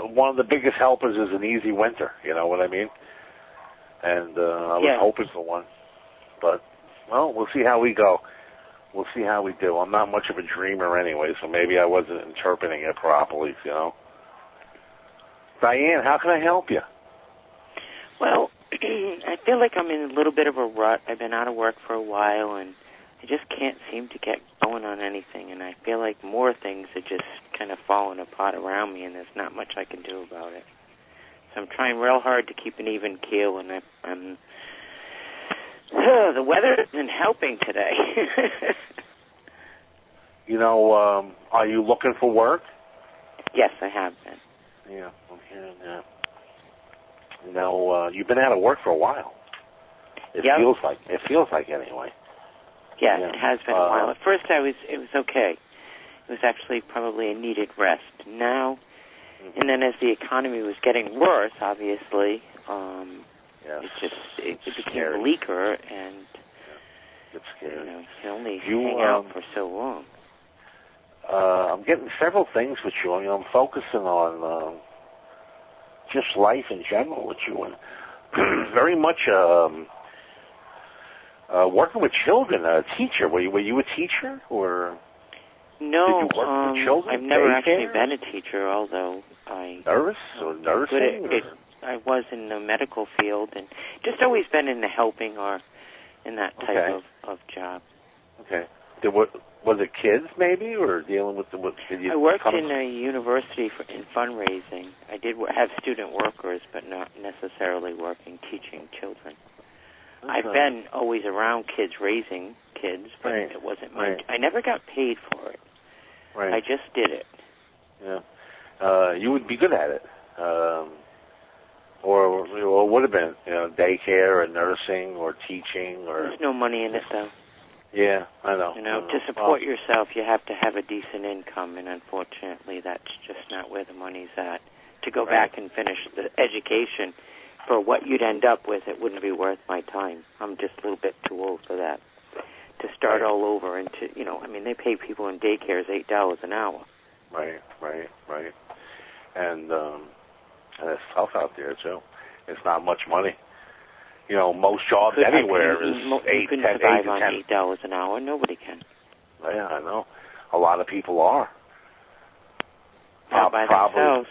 one of the biggest helpers is an easy winter. You know what I mean? And uh, I was Yeah. hoping for one, but well, we'll see how we go. We'll see how we do. I'm not much of a dreamer anyway, so maybe I wasn't interpreting it properly. You know. Diane, how can I help you? Well, I feel like I'm in a little bit of a rut. I've been out of work for a while, and I just can't seem to get going on anything. And I feel like more things are just kind of falling apart around me, and there's not much I can do about it. So I'm trying real hard to keep an even keel, and I, I'm. the weather isn't helping today. You know, um, are you looking for work? yes, I have been. Yeah, I'm hearing that. You know, uh, you've been out of work for a while. It Yep. feels like it feels like anyway. Yeah, Yeah. it has been Uh, a while. At first, I was it was okay. It was actually probably a needed rest. Now, and then as the economy was getting worse, obviously, um, Yes. it just it, it became Scary. bleaker, and It's you know you can only You, hang um, out for so long. Uh, I'm getting several things with you. I mean, I'm focusing on um, just life in general with you, and very much um, uh, working with children. A teacher. Were you were you a teacher or No, did you work with um, children, I've never actually been a teacher, although I nurse or nursing? It- or- it- I was in the medical field, and just always been in the helping or in that type Okay. of of job. okay. Did, what, was it kids maybe, or dealing with the? What, did you I worked in a university for, in fundraising. I did have student workers, but not necessarily working teaching children. I've been always around kids, raising kids, but Right. it wasn't my. Right. I never got paid for it. right. I just did it. Yeah. Uh, you would be good at it. Um, or, or would have been, you know, daycare or nursing or teaching or, There's no money in it, though. yeah, I know. You know, I to support Well, yourself, you have to have a decent income, and unfortunately, that's just not where the money's at. To go Right. back and finish the education for what you'd end up with, it wouldn't be worth my time. I'm just a little bit too old for that. To start Right. all over and to, you know, I mean, they pay people in daycares eight dollars an hour. Right, right, right. And, um, and it's tough out there too. It's not much money. You know, most jobs Could- anywhere couldn't- is eight, survive to on ten. eight dollars an hour. Nobody can. Yeah, I know. A lot of people are. Not by probably, themselves.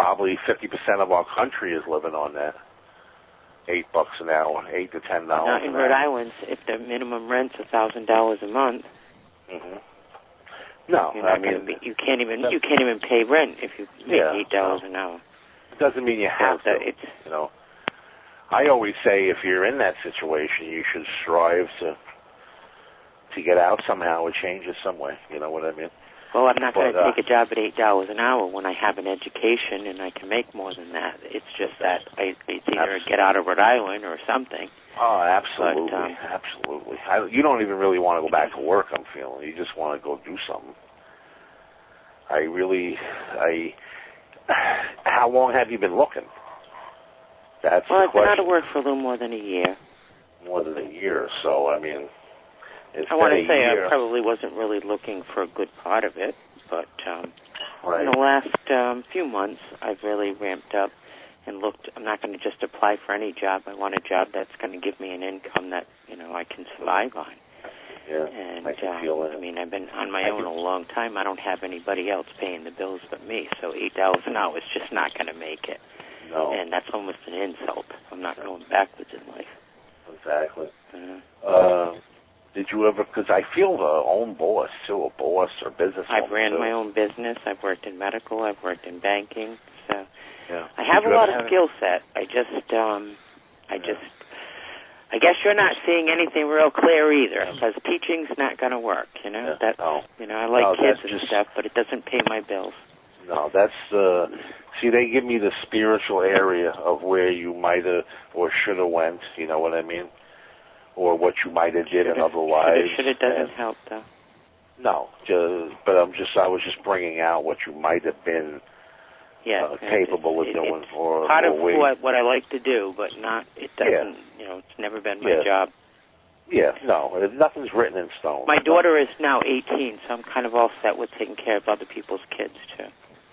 Probably fifty percent of our country is living on that. Eight bucks an hour, eight to ten dollars. Not in Rhode. Island. If the minimum rent's a thousand dollars a month, hmm No, You're I mean, be, you can't even you can't even pay rent if you make Yeah, eight dollars an hour. it doesn't mean you have So to. it's You know, I always say if you're in that situation, you should strive to to get out somehow or change it some way. You know what I mean? Well, I'm not going to uh, take a job at eight dollars an hour when I have an education and I can make more than that. It's just that I it's either Absolutely. get out of Rhode Island or something. Oh, absolutely, But, um, absolutely. I, you don't even really want to go back to work. I'm feeling you just want to go do something. I really, I. How long have you been looking? That's Well, the I've been question. out of work for a little more than a year. More than a year, so I mean, it's I want to say year. I probably wasn't really looking for a good part of it, but um, right. in the last um, few months, I've really ramped up and looked. I'm not going to just apply for any job. I want a job that's going to give me an income that you know I can survive on. yeah, And I can um, feel I mean, I've been on my I own can- a long time. I don't have anybody else paying the bills but me. So eight dollars an hour is just not going to make it, No, and that's almost an insult. I'm not going backwards in life. exactly. Uh, Uh, did you ever? Because I feel the own boss too, a boss or business. I've ran too. my own business. I've worked in medical. I've worked in banking. So Yeah. I have a lot of skill set. I just, um, I Yeah. just, I guess you're not seeing anything real clear either, because teaching's not going to work. You know, Yeah, that's, no. you know, I like No, kids and just- stuff, but it doesn't pay my bills. No, that's uh see they give me the spiritual area of where you might have or should have went, you know what I mean? Or what you might have did in other lives. Should it doesn't And- help though. No, just, but I'm just I was just bringing out what you might have been Yeah, uh, yeah, capable of it- doing It's or part of what what I like to do, but not. It doesn't. You know, it's never been my Yeah. job. Yeah, no, nothing's written in stone. My daughter is now 18, so I'm kind of all set with taking care of other people's kids too.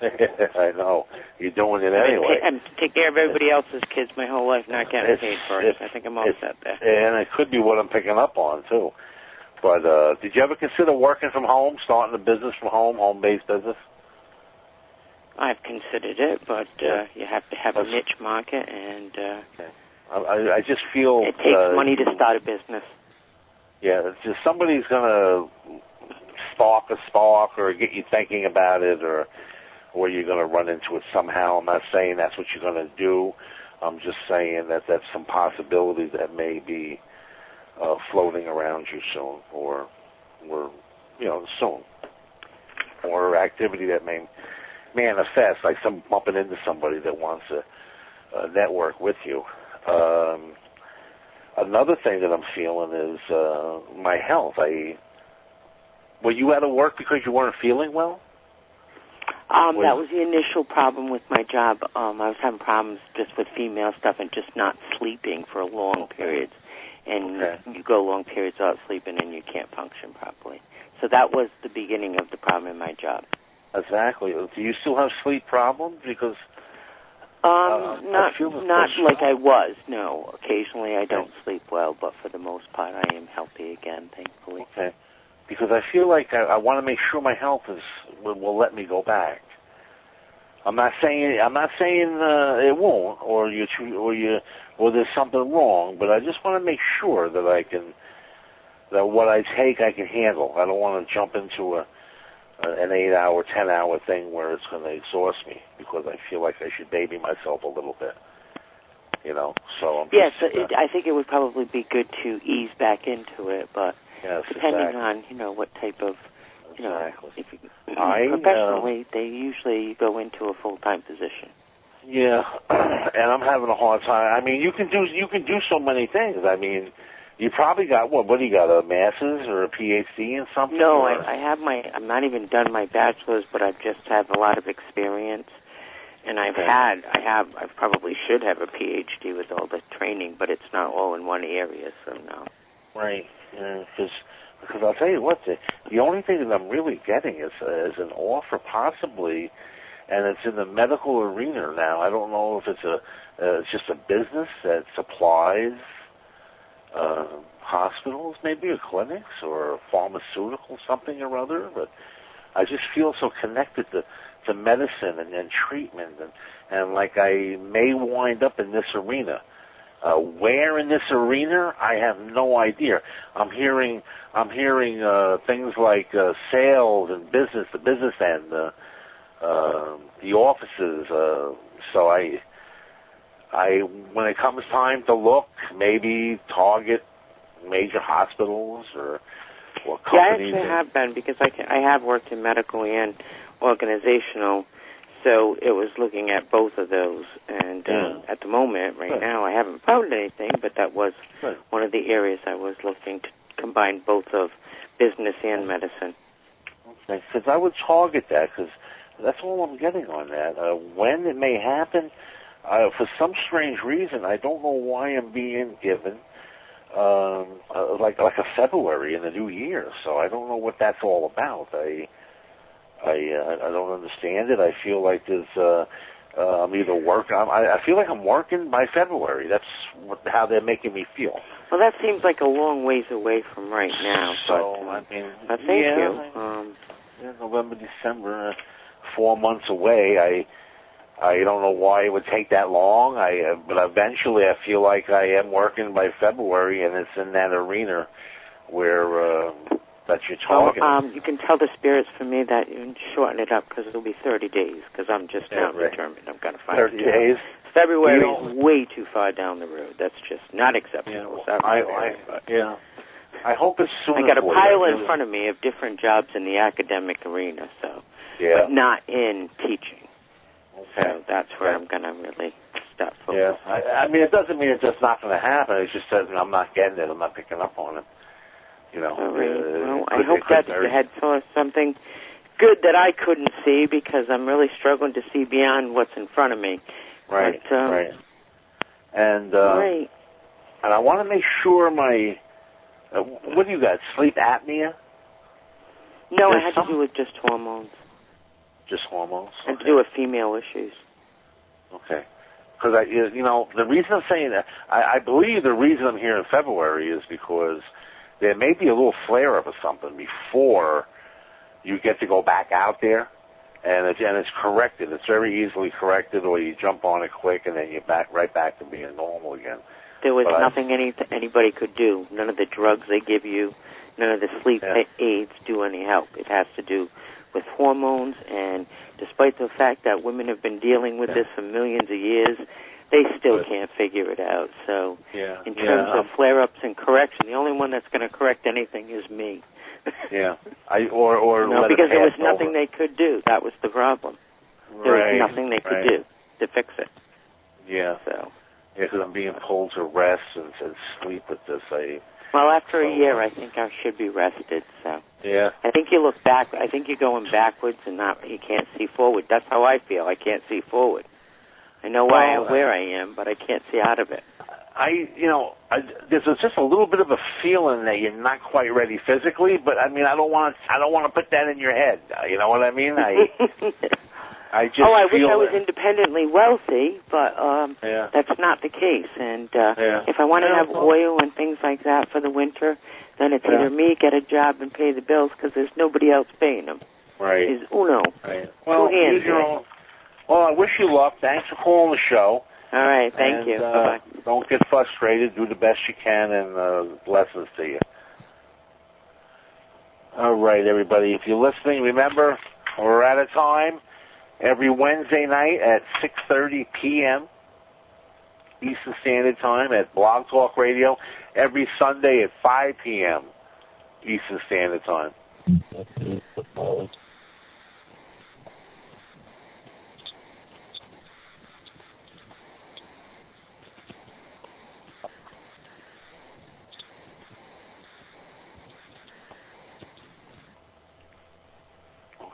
I know. You're doing it anyway. I'm take care of everybody else's kids my whole life, not getting It's- paid for it. I think I'm all set there. and it could be what I'm picking up on too. But uh did you ever consider working from home, starting a business from home, home based business? I've considered it, but uh, you have to have a niche market, and uh, I, I, I just feel it takes uh, money to start a business. Yeah, it's just somebody's gonna spark a spark or get you thinking about it, or or you're gonna run into it somehow. I'm not saying that's what you're gonna do. I'm just saying that that's some possibilities that may be uh, floating around you soon, or or you know soon, or activity that may manifest, like some bumping into somebody that wants to uh, network with you. Um, another thing that I'm feeling is uh, my health. I were you out of work because you weren't feeling well? Um, that was the initial problem with my job. Um, I was having problems just with female stuff and just not sleeping for long periods. And Okay. you go long periods without sleeping and you can't function properly. So that was the beginning of the problem in my job. Exactly. Do you still have sleep problems? Because Um, Uh, not not like I was. No, occasionally I don't sleep well, but for the most part I am healthy again, thankfully. okay, because I feel like I, I want to make sure my health is will, will let me go back. I'm not saying I'm not saying uh, it won't, or you or you or there's something wrong, but I just want to make sure that I can that what I take I can handle. I don't want to jump into a, a an eight hour, ten hour thing where it's going to exhaust me because I feel like I should baby myself a little bit. You know, so I'm Yes, uh, it, I think it would probably be good to ease back into it, but yes, depending exactly. on you know what type of you know Exactly. if you, I, uh, professionally they usually go into a full time position. Yeah, and I'm having a hard time. I mean, you can do you can do so many things. I mean, you probably got what? What do you got? A master's or a PhD in something? No, or- I, I have my I'm not even done my bachelor's, but I've just had a lot of experience. And I've Okay. had, I have, I probably should have a PhD with all the training, but it's not all in one area, so no. Right. Because because I'll tell you what, the the only thing that I'm really getting is uh, is an offer possibly, and it's in the medical arena now. I don't know if it's a uh, it's just a business that supplies uh, hospitals, maybe or clinics or pharmaceutical something or other, but I just feel so connected to to medicine and, and treatment and and like I may wind up in this arena. Uh, where in this arena, I have no idea. I'm hearing, I'm hearing uh, things like uh, sales and business, the business end, uh, uh, the offices. Uh, so I, I, when it comes time to look, maybe target major hospitals or or Yeah, I actually have been because I, can, I have worked in medical and organizational, so it was looking at both of those. And Yeah. um, at the moment, right Good. now, I haven't found anything, but that was Good. one of the areas I was looking to combine both of business and medicine. Okay, because I would target that because that's all I'm getting on that. Uh, when it may happen, uh, for some strange reason, I don't know why I'm being given um, uh, like like a February in the new year. So I don't know what that's all about. I I uh, I don't understand it. I feel like there's uh, uh, I'm either working. I'm, I, I feel like I'm working by February. That's what, how they're making me feel. Well, that seems like a long ways away from right now. So but, I um, mean, but thank yeah, you. Um, yeah, November, December, uh, four months away. I I don't know why it would take that long. I uh, but eventually I feel like I am working by February, and it's in that arena where uh, that you're well, talking. um, you can tell the spirits for me that you shorten it up because it'll be 30 days because I'm just Yeah, now right. determined I'm going to find Thirty a job. days. February is way too far down the road. That's just not acceptable. Yeah, Sorry, I, I, but yeah. I hope it's soon. I got a pile in front of me of different jobs in the academic arena, so Yeah. but not in teaching. Okay. So that's where Okay. I'm going to really start Yeah. focusing. I, I mean, it doesn't mean it's just not going to happen. It just says I'm not getting it. I'm not picking up on it. You know. All right. uh, well, I hope that you had saw something good that I couldn't see because I'm really struggling to see beyond what's in front of me. Right. but, um, right. And uh, right. and I want to make sure my uh, what do you got? Sleep apnea? No, it had to do with just hormones. Just hormones? Had to do with female issues. Okay. Because I, you know, the reason I'm saying that, I, I believe the reason I'm here in February is because there may be a little flare up or something before you get to go back out there, and it's and it's corrected. It's very easily corrected, or you jump on it quick, and then you're back right back to being normal again. There was But I- nothing any anybody could do. None of the drugs they give you, none of the sleep Yeah. aids do any help. It has to do with hormones, and despite the fact that women have been dealing with Yeah. this for millions of years, they still Good. can't figure it out. So, Yeah. in terms of flare-ups and correction, the only one that's going to correct anything is me. yeah, I or or no, let because there was nothing over. they could do. That was the problem. There right, was nothing they could right. do to fix it. Yeah, So, yeah, because I'm being pulled to rest and, and sleep with this. I well, after a year, I think I should be rested. So. yeah. I think you look back. I think you're going backwards and not. You can't see forward. That's how I feel. I can't see forward. I know why Well, where I am, but I can't see out of it. I, you know, I, there's just a little bit of a feeling that you're not quite ready physically, but I mean, I don't want, to, I don't want to put that in your head. uh, You know what I mean? I, I just oh, I wish I was that- independently wealthy, but um Yeah, that's not the case. And uh yeah. if I want to Yeah, have well- oil and things like that for the winter, then it's Yeah. either me get a job and pay the bills because there's nobody else paying them. Right, Is uno. right. Well, use your own. Well, I wish you luck. Thanks for calling the show. All right. Thank and, you. Uh, Bye bye. Don't get frustrated. Do the best you can, and uh, blessings to you. All right, everybody. If you're listening, remember we're out of time. Every Wednesday night at 6:30 p.m. Eastern Standard Time at Blog Talk Radio. Every Sunday at 5 p.m. Eastern Standard Time.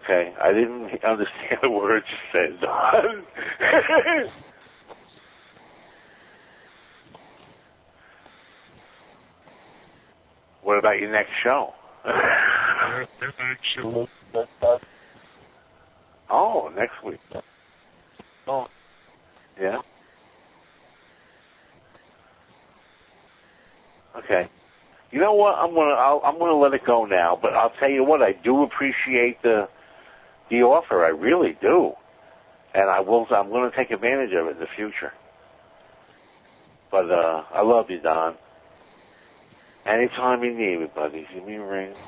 Okay, I didn't understand the words you said. Don. what about your next show? oh, next week. Oh, yeah. Okay. You know what? I'm gonna I'll, I'm gonna let it go now. But I'll tell you what. I do appreciate the the offer. I really do, and I will. I'm going to take advantage of it in the future. But uh I love you, Don. Anytime you need me, buddy, give me a ring.